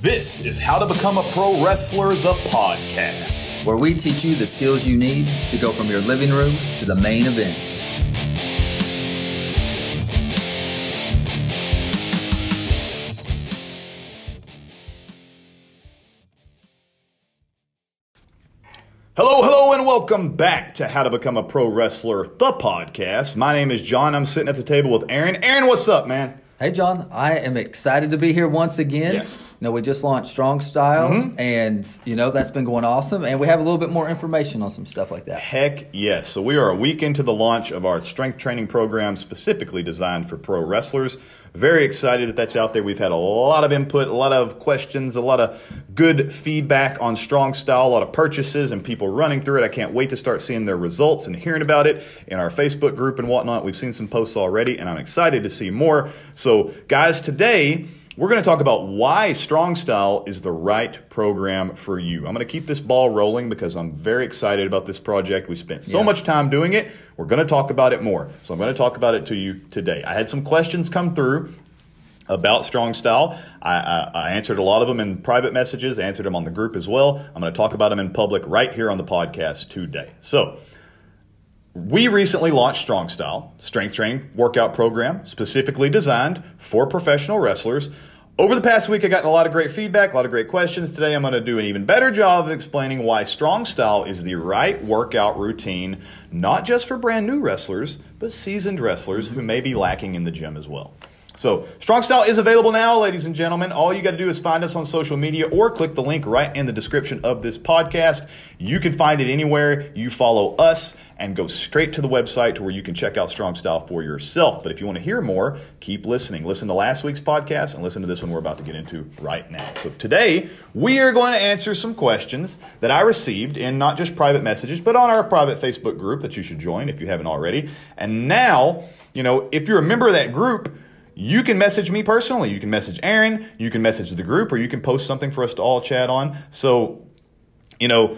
This is How to Become a Pro Wrestler, the podcast. where we teach you the skills you need to go from your living room to the main event. Hello, hello, and welcome back to How to Become a Pro Wrestler, the podcast. My name is John. I'm sitting at the table with Aaron. Aaron, what's up, man? Hey, John, I am excited to be here once again. Yes. You know, we just launched Strong Style, mm-hmm. and, you know, that's been going awesome. And we have a little bit more information on some stuff like that. Heck yes. So, we are a week into the launch of our strength training program specifically designed for pro wrestlers. Very excited that that's out there. We've had a lot of input, a lot of questions, a lot of good feedback on Strong Style, a lot of purchases, and people running through it. I can't wait to start seeing their results and hearing about it in our Facebook group and whatnot. We've seen some posts already, and I'm excited to see more. So, guys, today, we're going to talk about why Strong Style is the right program for you. I'm going to keep this ball rolling because I'm very excited about this project. We spent so Yeah. much time doing it. We're going to talk about it more. So I'm going to talk about it to you today. I had some questions come through about Strong Style. I, I, I answered a lot of them in private messages, I answered them on the group as well. I'm going to talk about them in public right here on the podcast today. So, we recently launched Strong Style, strength training workout program specifically designed for professional wrestlers. Over the past week, I've gotten a lot of great feedback, a lot of great questions. Today, I'm going to do an even better job of explaining why Strong Style is the right workout routine, not just for brand new wrestlers, but seasoned wrestlers who may be lacking in the gym as well. So, Strong Style is available now, ladies and gentlemen. All you got to do is find us on social media or click the link right in the description of this podcast. You can find it anywhere. You follow us and go straight to the website to where you can check out Strong Style for yourself. But if you want to hear more, keep listening. Listen to last week's podcast and listen to this one we're about to get into right now. So, today we are going to answer some questions that I received in not just private messages, but on our private Facebook group that you should join if you haven't already. And now, you know, if you're a member of that group, you can message me personally. You can message Aaron. You can message the group, or you can post something for us to all chat on. So, you know,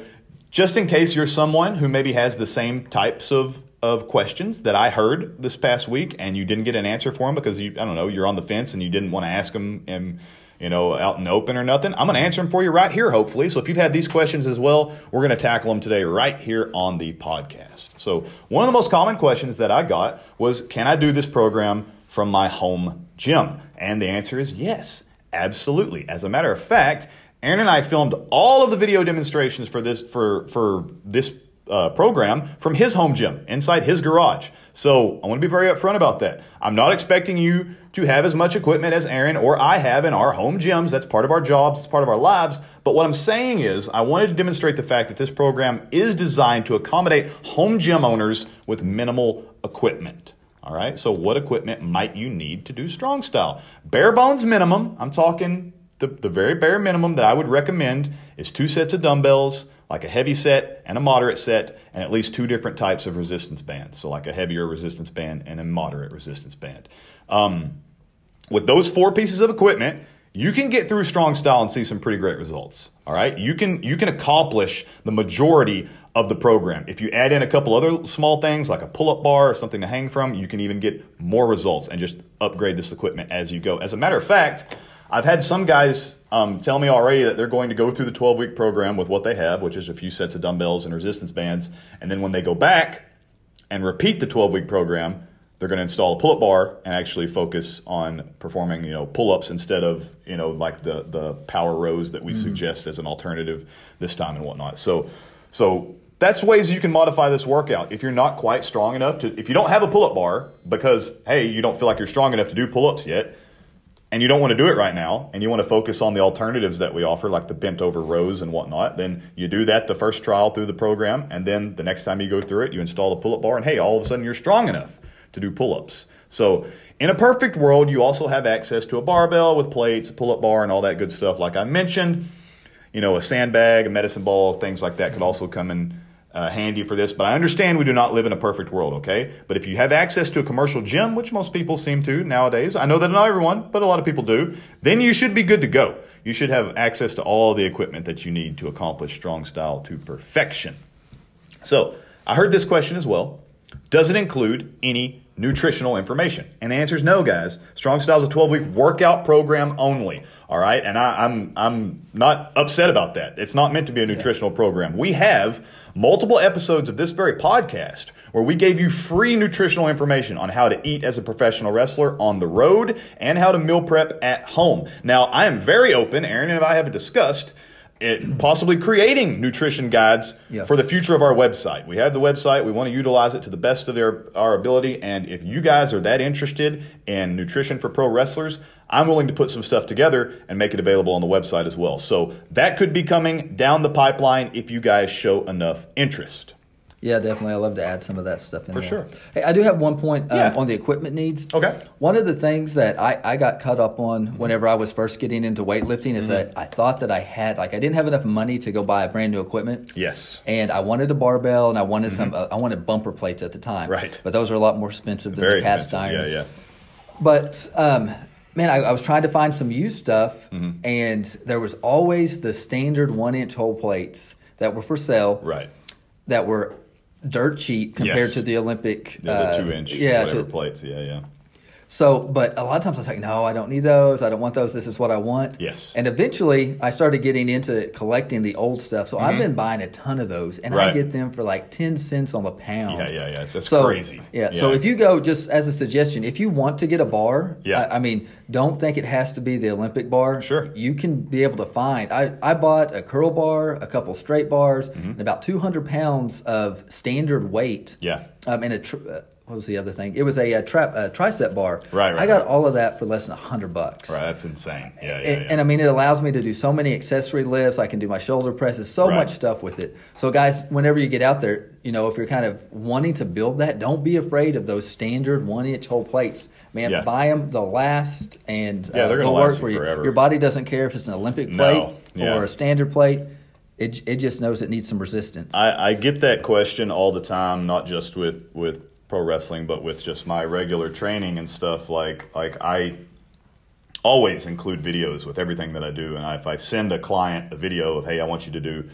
just in case you're someone who maybe has the same types of, of questions that I heard this past week and you didn't get an answer for them because you, I don't know, you're on the fence and you didn't want to ask them in, you know, out in open or nothing, I'm going to answer them for you right here, hopefully. So if you've had these questions as well, we're going to tackle them today right here on the podcast. So one of the most common questions that I got was, can I do this program from my home gym? And the answer is yes, absolutely. As a matter of fact, Aaron and I filmed all of the video demonstrations for this for for this uh, program from his home gym inside his garage. So I want to be very upfront about that. I'm not expecting you to have as much equipment as Aaron or I have in our home gyms. That's part of our jobs. It's part of our lives. But what I'm saying is, I wanted to demonstrate the fact that this program is designed to accommodate home gym owners with minimal equipment. All right. So what equipment might you need to do strong style? Bare bones minimum. I'm talking the, the very bare minimum that I would recommend is two sets of dumbbells, like a heavy set and a moderate set, and at least two different types of resistance bands. So like a heavier resistance band and a moderate resistance band. Um, with those four pieces of equipment, you can get through strong style and see some pretty great results. All right, you can you can accomplish the majority of the program. If you add in a couple other small things like a pull-up bar or something to hang from, you can even get more results and just upgrade this equipment as you go. As a matter of fact, I've had some guys um, tell me already that they're going to go through the 12-week program with what they have, which is a few sets of dumbbells and resistance bands, and then when they go back and repeat the 12-week program, they're going to install a pull-up bar and actually focus on performing, you know, pull-ups instead of, you know, like the the power rows that we suggest as an alternative this time and whatnot. So, so that's ways you can modify this workout. If you're not quite strong enough to, if you don't have a pull-up bar because hey, you don't feel like you're strong enough to do pull-ups yet, and you don't want to do it right now, and you want to focus on the alternatives that we offer, like the bent over rows and whatnot, then you do that the first trial through the program, and then the next time you go through it, you install the pull up bar, and hey, all of a sudden you're strong enough to do pull ups. So, in a perfect world, you also have access to a barbell with plates, a pull up bar, and all that good stuff, like I mentioned. You know, a sandbag, a medicine ball, things like that could also come in uh, handy for this. But I understand we do not live in a perfect world, okay? But if you have access to a commercial gym, which most people seem to nowadays, I know that not everyone, but a lot of people do, then you should be good to go. You should have access to all the equipment that you need to accomplish strong style to perfection. So I heard this question as well. Does it include any nutritional information? And the answer is no, guys. Strong Style is a 12 week workout program only. All right, and I, I'm I'm not upset about that. It's not meant to be a nutritional program. We have multiple episodes of this very podcast where we gave you free nutritional information on how to eat as a professional wrestler on the road and how to meal prep at home. Now, I am very open. Aaron and I have discussed it, possibly creating nutrition guides Yeah. for the future of our website. We have the website. We want to utilize it to the best of their, our ability. And if you guys are that interested in nutrition for pro wrestlers, I'm willing to put some stuff together and make it available on the website as well. So that could be coming down the pipeline if you guys show enough interest. Yeah, definitely. I love to add some of that stuff in For there. sure. Hey, I do have one point um, Yeah. on the equipment needs. Okay. One of the things that I, I got caught up on whenever I was first getting into weightlifting is Mm-hmm. that I thought that I had like I didn't have enough money to go buy a brand new equipment. Yes. And I wanted a barbell and I wanted some uh, I wanted bumper plates at the time. Mm-hmm. Right. But those are a lot more expensive than Very the cast expensive. iron. Yeah, yeah. But um, man, I, I was trying to find some used stuff, Mm-hmm. and there was always the standard one inch hole plates that were for sale. Right. That were dirt cheap compared Yes. to the Olympic. Yeah, uh, the two inch Yeah. whatever to- plates. Yeah, yeah. So, but a lot of times I was like, no, I don't need those. I don't want those. This is what I want. Yes. And eventually I started getting into collecting the old stuff. So I've been buying a ton of those and I Mm-hmm. Get them for like 10 cents on the pound. Yeah, yeah, yeah. That's So, crazy. Yeah. So if you go, just as a suggestion, if you want to get a bar, Yeah. I, I mean, don't think it has to be the Olympic bar. Sure. You can be able to find. I, I bought a curl bar, a couple straight bars, Mm-hmm. and about 200 pounds of standard weight. Yeah. Um, and a tr- uh, what was the other thing? It was a, a trap a tricep bar. Right, right, I got right. all of that for less than hundred bucks. Right, that's insane. Yeah, yeah, And, yeah. and I mean, it allows me to do so many accessory lifts. I can do my shoulder presses, so Right. much stuff with it. So, guys, whenever you get out there, you know, if you're kind of wanting to build that, don't be afraid of those standard one inch hole plates. Man, Yeah. buy them; they'll last, and Yeah, uh, they're gonna they'll last work for you. forever. Your body doesn't care if it's an Olympic No. plate Yeah. or a standard plate. It it just knows it needs some resistance. I, I get that question all the time, not just with, with pro wrestling, but with just my regular training and stuff. Like like I always include videos with everything that I do, and I, if I send a client a video of hey, I want you to do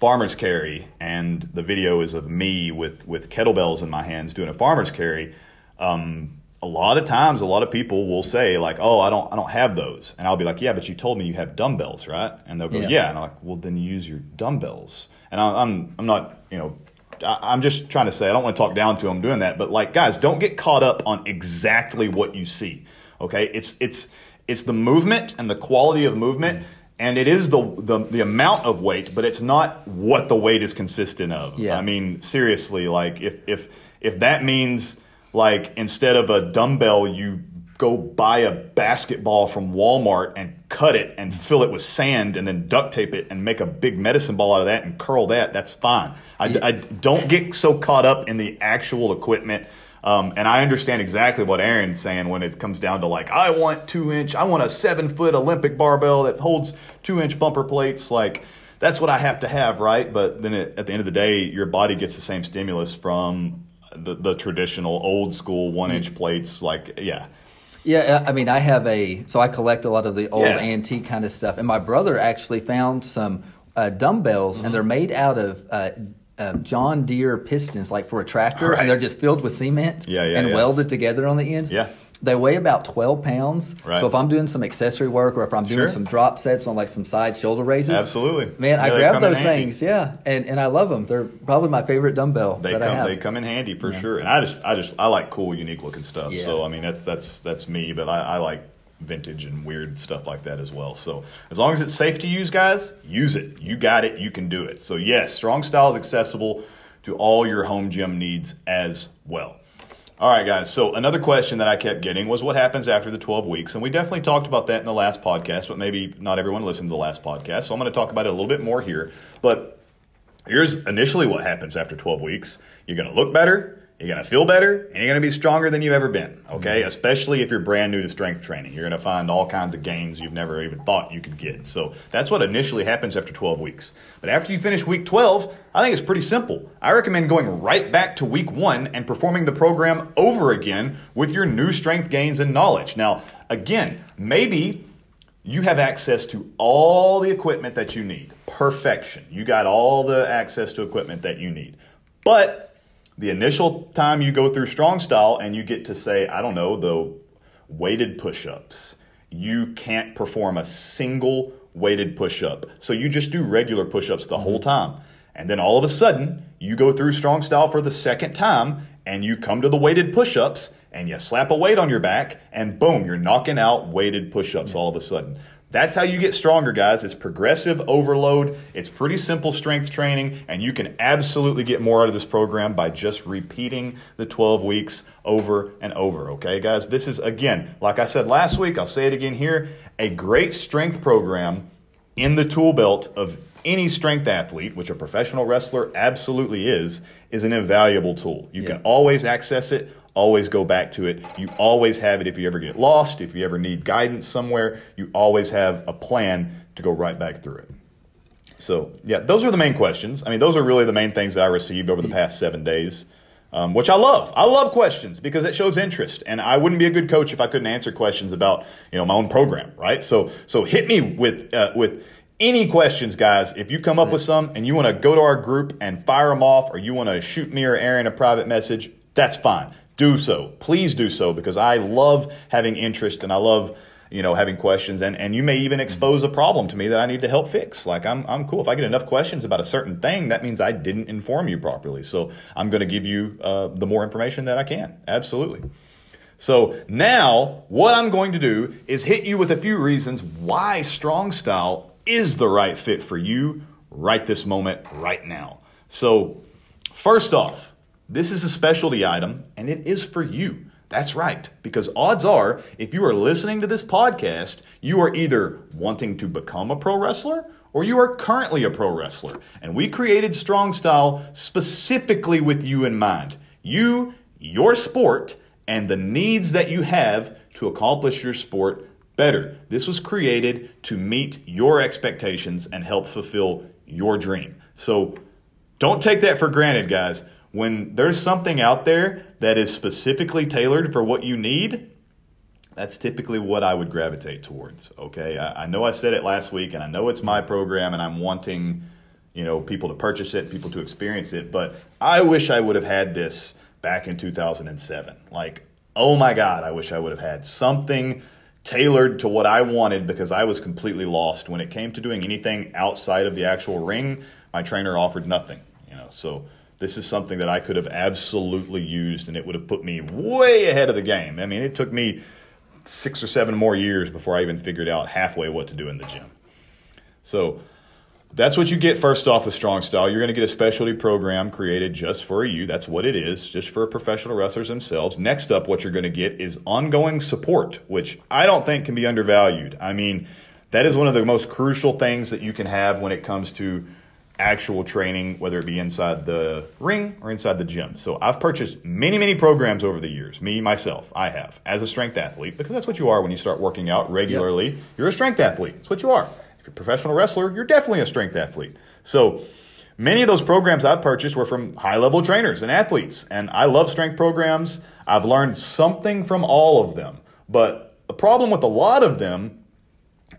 farmer's carry, and the video is of me with with kettlebells in my hands doing a farmer's carry. Um, a lot of times, a lot of people will say like, "Oh, I don't, I don't have those," and I'll be like, "Yeah, but you told me you have dumbbells, right?" And they'll go, Yeah. "Yeah," and I'm like, "Well, then use your dumbbells." And I, I'm, I'm not, you know, I- I'm just trying to say I don't want to talk down to them doing that, but like, guys, don't get caught up on exactly what you see. Okay, it's it's it's the movement and the quality of movement. Mm-hmm. And it is the, the the amount of weight, but it's not what the weight is consistent of. Yeah. I mean, seriously, like if if if that means like instead of a dumbbell you go buy a basketball from Walmart and cut it and fill it with sand and then duct tape it and make a big medicine ball out of that and curl that that's fine I, I don't get so caught up in the actual equipment um, and I understand exactly what Aaron's saying when it comes down to like I want two inch I want a seven foot Olympic barbell that holds two inch bumper plates like that's what I have to have, right? But then it, at the end of the day, your body gets the same stimulus from the, the traditional old school one inch plates. Like, yeah, Yeah, I mean, I have a so I collect a lot of the old Yeah. antique kind of stuff, and my brother actually found some uh, dumbbells, Mm-hmm. and they're made out of uh, uh, John Deere pistons, like for a tractor, Right. and they're just filled with cement Yeah, yeah, and yeah. welded together on the ends. Yeah. They weigh about twelve pounds. Right. So if I'm doing some accessory work, or if I'm doing Sure. some drop sets on like some side shoulder raises, Absolutely. man, I Yeah, they grab those handy. things, yeah, and and I love them. They're probably my favorite dumbbell they that I come have. they come in handy for sure. And I just I just I like cool, unique looking stuff. Yeah. So I mean that's that's that's me, but I, I like vintage and weird stuff like that as well. So as long as it's safe to use, guys, use it. You got it. You can do it. So yes, Strong Style is accessible to all your home gym needs as well. All right, guys. So another question that I kept getting was what happens after the 12 weeks, and we definitely talked about that in the last podcast, but maybe not everyone listened to the last podcast. So I'm going to talk about it a little bit more here. But here's initially what happens after 12 weeks. You're going to look better, you're going to feel better, and you're going to be stronger than you've ever been. Okay, mm-hmm. especially if you're brand new to strength training, you're going to find all kinds of gains you've never even thought you could get. So that's what initially happens after 12 weeks. But after you finish week 12, I think it's pretty simple. I recommend going right back to week one and performing the program over again with your new strength gains and knowledge. Now, again, maybe you have access to all the equipment that you need. Perfection. You got all the access to equipment that you need. But the initial time you go through strong style and you get to say, I don't know, the weighted push ups, you can't perform a single weighted push up. So you just do regular push ups the whole mm-hmm. time. And then all of a sudden, you go through strong style for the second time and you come to the weighted push ups and you slap a weight on your back and boom, you're knocking out weighted push ups all of a sudden. That's how you get stronger, guys. It's progressive overload. It's pretty simple strength training, and you can absolutely get more out of this program by just repeating the 12 weeks over and over. Okay, guys? This is, again, like I said last week, I'll say it again here a great strength program in the tool belt of any strength athlete, which a professional wrestler absolutely is, is an invaluable tool. You Yeah. can always access it, always go back to it. You always have it if you ever get lost, if you ever need guidance somewhere, you always have a plan to go right back through it. So, yeah, those are the main questions. I mean, those are really the main things that I received over the past seven days, um, which I love. I love questions because it shows interest, and I wouldn't be a good coach if I couldn't answer questions about you know my own program, right? So, so hit me with uh, with any questions, guys. If you come up with some and you want to go to our group and fire them off, or you want to shoot me or Aaron a private message, that's fine. Do so. Please do so because I love having interest and I love you know, having questions, and, and you may even expose a problem to me that I need to help fix. Like I'm I'm cool if I get enough questions about a certain thing, that means I didn't inform you properly. So I'm going to give you uh, the more information that I can. Absolutely. So now what I'm going to do is hit you with a few reasons why strong style is the right fit for you right this moment, right now. So first off, this is a specialty item and it is for you. That's right, because odds are, if you are listening to this podcast, you are either wanting to become a pro wrestler or you are currently a pro wrestler. And we created Strong Style specifically with you in mind. You, your sport, and the needs that you have to accomplish your sport better. This was created to meet your expectations and help fulfill your dream. So don't take that for granted, guys. When there's something out there that is specifically tailored for what you need, that's typically what I would gravitate towards. Okay, I, I know I said it last week, and I know it's my program, and I'm wanting, you know, people to purchase it, people to experience it. But I wish I would have had this back in 2007. Like, oh my God, I wish I would have had something tailored to what I wanted because I was completely lost when it came to doing anything outside of the actual ring. My trainer offered nothing, you know, so this is something that I could have absolutely used and it would have put me way ahead of the game. I mean, it took me six or seven more years before I even figured out halfway what to do in the gym. So that's what you get first off with Strong Style. You're going to get a specialty program created just for you. That's what it is, just for professional wrestlers themselves. Next up, what you're going to get is ongoing support, which I don't think can be undervalued. I mean, that is one of the most crucial things that you can have when it comes to actual training, whether it be inside the ring or inside the gym. So I've purchased many, many programs over the years. Me, myself, I have, as a strength athlete, because that's what you are when you start working out regularly. You're a strength athlete. That's what you are. If you're a professional wrestler, you're definitely a strength athlete. So many of those programs I've purchased were from high level trainers and athletes. And I love strength programs. I've learned something from all of them. But the problem with a lot of them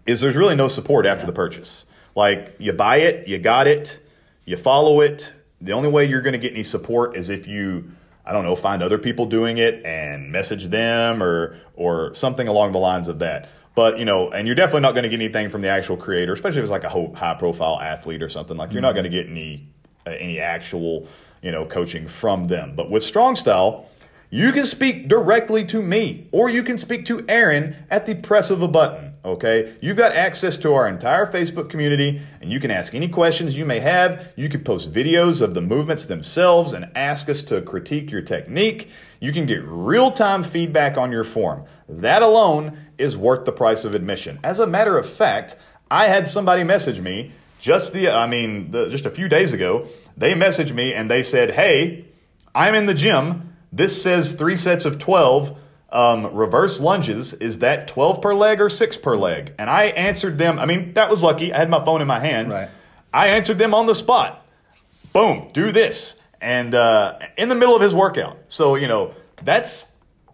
is there's really no support after the purchase. Like you buy it, you got it, you follow it. The only way you're going to get any support is if you, I don't know, find other people doing it and message them or or something along the lines of that. But you know, and you're definitely not going to get anything from the actual creator, especially if it's like a high profile athlete or something. Like you're not going to get any uh, any actual you know coaching from them. But with Strong Style, you can speak directly to me or you can speak to Aaron at the press of a button. Okay, you've got access to our entire Facebook community and you can ask any questions you may have. You can post videos of the movements themselves and ask us to critique your technique. You can get real time feedback on your form. That alone is worth the price of admission. As a matter of fact, I had somebody message me just the, I mean, the, just a few days ago. They messaged me and they said, Hey, I'm in the gym. This says three sets of 12 um, reverse lunges. Is that 12 per leg or six per leg? And I answered them. I mean, that was lucky. I had my phone in my hand. Right. I answered them on the spot. Boom, do this. And uh, in the middle of his workout. So, you know, that's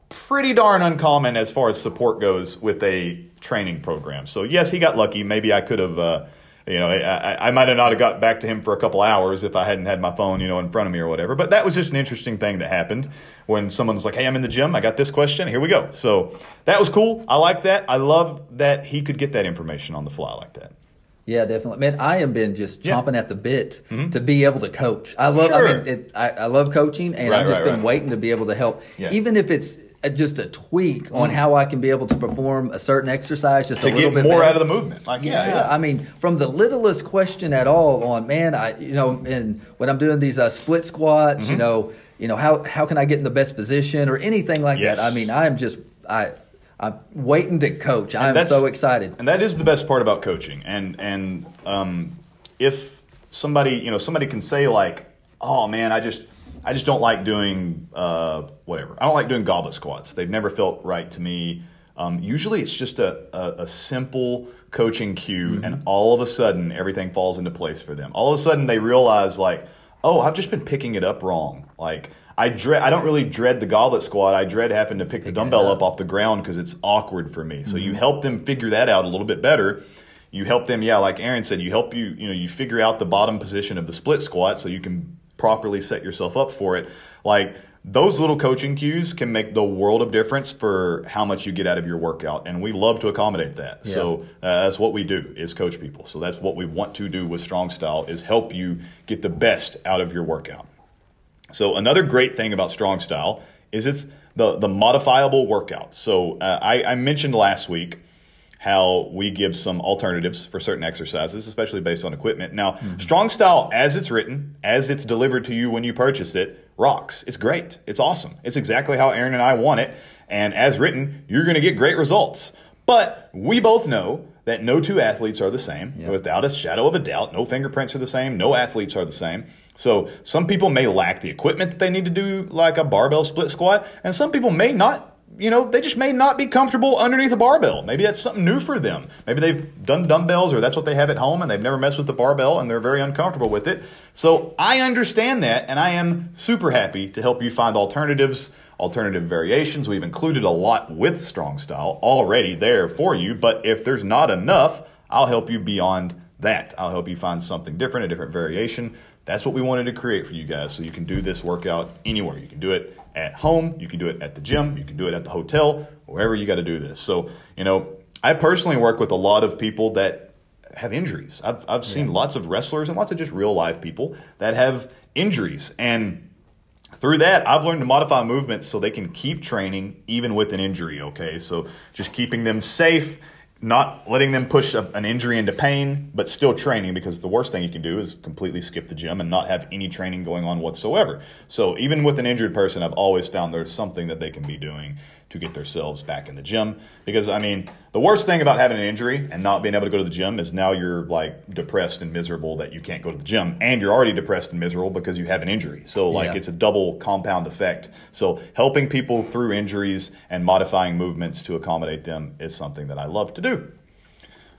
pretty darn uncommon as far as support goes with a training program. So, yes, he got lucky. Maybe I could have. Uh, you know, I, I might have not have got back to him for a couple hours if I hadn't had my phone, you know, in front of me or whatever. But that was just an interesting thing that happened when someone's like, "Hey, I'm in the gym. I got this question. Here we go." So that was cool. I like that. I love that he could get that information on the fly like that. Yeah, definitely. Man, I have been just Yeah. chomping at the bit mm-hmm. to be able to coach. I love. Sure. I mean, it, I, I love coaching, and Right, I've just right, been right. waiting to be able to help, Yeah. even if it's just a tweak on how I can be able to perform a certain exercise just To a little get bit more better. out of the movement. Like, yeah, Yeah, yeah. I mean, from the littlest question at all on man, I you know, and when I'm doing these uh, split squats, Mm-hmm. you know, you know how how can I get in the best position or anything like Yes. that. I mean, I'm just I I'm waiting to coach. I'm so excited. And that is the best part about coaching. And and um, if somebody you know somebody can say like, oh man, I just I just don't like doing uh, whatever. I don't like doing goblet squats. They've never felt right to me. Um, usually, it's just a, a, a simple coaching cue, and all of a sudden, everything falls into place for them. All of a sudden, they realize like, oh, I've just been picking it up wrong. Like I dread. I don't really dread the goblet squat. I dread having to pick the dumbbell up. up off the ground because it's awkward for me. So you help them figure that out a little bit better. You help them, yeah, like Aaron said, you help you, you know, you figure out the bottom position of the split squat so you can properly set yourself up for it. Like those little coaching cues can make the world of difference for how much you get out of your workout, and we love to accommodate that. So uh, that's what we do is coach people. So that's what we want to do with Strong Style is help you get the best out of your workout. So another great thing about Strong Style is it's the the modifiable workout. So uh, I, I mentioned last week how we give some alternatives for certain exercises, especially based on equipment. Now, Strong Style, as it's written, as it's delivered to you when you purchase it, rocks. It's great. It's awesome. It's exactly how Aaron and I want it. And as written, you're going to get great results. But we both know that no two athletes are the same. Without a shadow of a doubt, no fingerprints are the same, no athletes are the same. So some people may lack the equipment that they need to do like a barbell split squat, and some people may not, you know, they just may not be comfortable underneath a barbell. Maybe that's something new for them. Maybe they've done dumbbells or that's what they have at home and they've never messed with the barbell and they're very uncomfortable with it. So I understand that and I am super happy to help you find alternatives alternative variations. We've included a lot with Strong Style already there for you, but if there's not enough, I'll help you beyond that. I'll help you find something different, a different variation. That's what we wanted to create for you guys so you can do this workout anywhere. You can do it at home, you can do it at the gym, you can do it at the hotel, wherever you got to do this. So, you know, I personally work with a lot of people that have injuries. I've, I've seen lots of wrestlers and lots of just real life people that have injuries. And through that, I've learned to modify movements so they can keep training even with an injury, okay? So just keeping them safe, not letting them push a, an injury into pain, but still training because the worst thing you can do is completely skip the gym and not have any training going on whatsoever. So even with an injured person, I've always found there's something that they can be doing to get themselves back in the gym. Because, I mean, the worst thing about having an injury and not being able to go to the gym is now you're like depressed and miserable that you can't go to the gym. And you're already depressed and miserable because you have an injury. So, like, Yeah. it's a double compound effect. So, helping people through injuries and modifying movements to accommodate them is something that I love to do.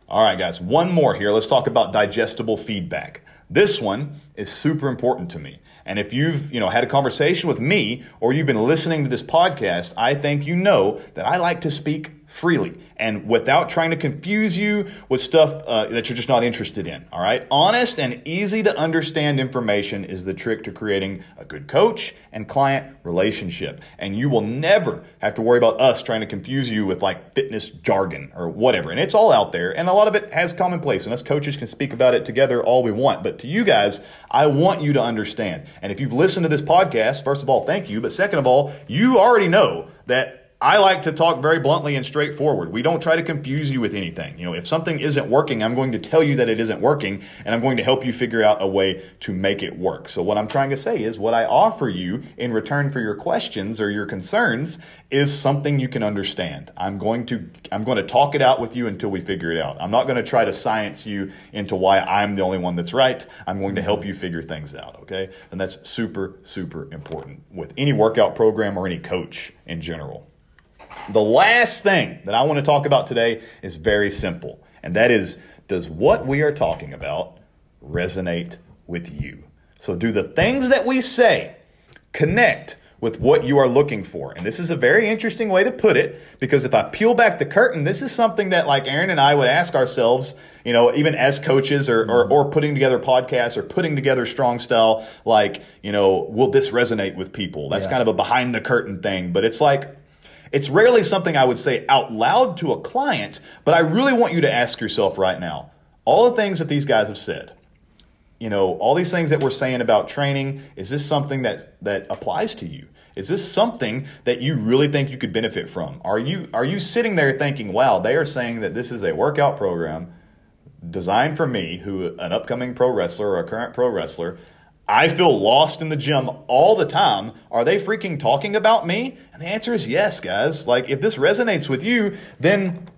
All right, guys, one more here. Let's talk about digestible feedback. This one is super important to me. And if you've, you know, had a conversation with me or you've been listening to this podcast, I think you know that I like to speak freely and without trying to confuse you with stuff uh, that you're just not interested in. All right? Honest and easy to understand information is the trick to creating a good coach and client relationship. And you will never have to worry about us trying to confuse you with like fitness jargon or whatever. And it's all out there. And a lot of it has commonplace. And us coaches can speak about it together all we want. But to you guys, I want you to understand. And if you've listened to this podcast, first of all, thank you. But second of all, you already know that I like to talk very bluntly and straightforward. We don't try to confuse you with anything. You know, if something isn't working, I'm going to tell you that it isn't working and I'm going to help you figure out a way to make it work. So what I'm trying to say is what I offer you in return for your questions or your concerns is something you can understand. I'm going to I'm going to talk it out with you until we figure it out. I'm not going to try to science you into why I'm the only one that's right. I'm going to help you figure things out, okay? And that's super super important with any workout program or any coach in general. The last thing that I want to talk about today is very simple, and that is does what we are talking about resonate with you? So, do the things that we say connect with what you are looking for? And this is a very interesting way to put it because if I peel back the curtain, this is something that, like Aaron and I would ask ourselves you know, even as coaches or, or, or putting together podcasts or putting together strong style, like, you know, will this resonate with people? That's Yeah. kind of a behind the curtain thing, but it's like, it's rarely something I would say out loud to a client, but I really want you to ask yourself right now all the things that these guys have said. You know, all these things that we're saying about training, is this something that, that applies to you? Is this something that you really think you could benefit from? Are you are you sitting there thinking, wow, they are saying that this is a workout program designed for me, who an upcoming pro wrestler or a current pro wrestler, I feel lost in the gym all the time. Are they freaking talking about me? And the answer is yes, guys. Like if this resonates with you, then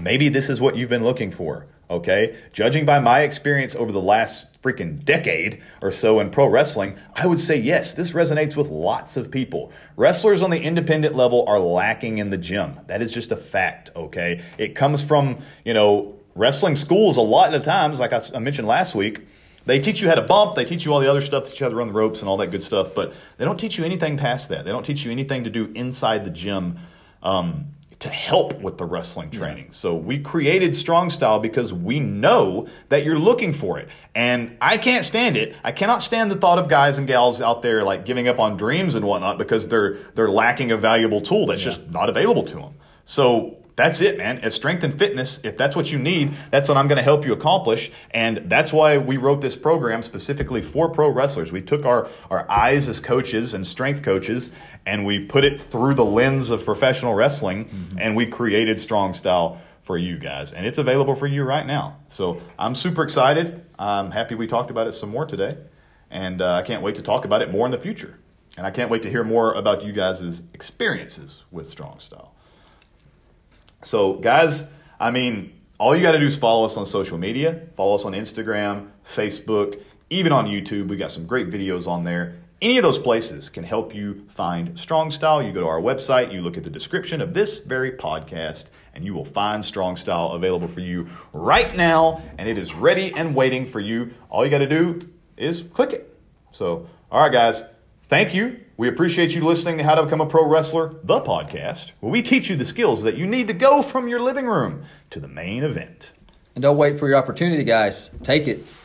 maybe this is what you've been looking for. Okay? Judging by my experience over the last freaking decade or so in pro wrestling, I would say yes, this resonates with lots of people. Wrestlers on the independent level are lacking in the gym. That is just a fact, okay? It comes from, you know, wrestling schools a lot of the times, like I mentioned last week. They teach you how to bump, they teach you all the other stuff, teach you how to run the ropes and all that good stuff, but they don't teach you anything past that. They don't teach you anything to do inside the gym um, to help with the wrestling training. So we created Strong Style because we know that you're looking for it. And I can't stand it. I cannot stand the thought of guys and gals out there like giving up on dreams and whatnot because they're they're lacking a valuable tool that's just not available to them. So that's it, man. At Strength and Fitness, if that's what you need, that's what I'm going to help you accomplish. And that's why we wrote this program specifically for pro wrestlers. We took our, our eyes as coaches and strength coaches and we put it through the lens of professional wrestling and we created Strong Style for you guys. And it's available for you right now. So I'm super excited. I'm happy we talked about it some more today. And uh, I can't wait to talk about it more in the future. And I can't wait to hear more about you guys' experiences with Strong Style. So, guys, I mean, all you got to do is follow us on social media. Follow us on Instagram, Facebook, even on YouTube. We got some great videos on there. Any of those places can help you find Strong Style. You go to our website, you look at the description of this very podcast, and you will find Strong Style available for you right now. And it is ready and waiting for you. All you got to do is click it. So, all right, guys, thank you. We appreciate you listening to How to Become a Pro Wrestler, the podcast, where we teach you the skills that you need to go from your living room to the main event. And don't wait for your opportunity, guys. Take it.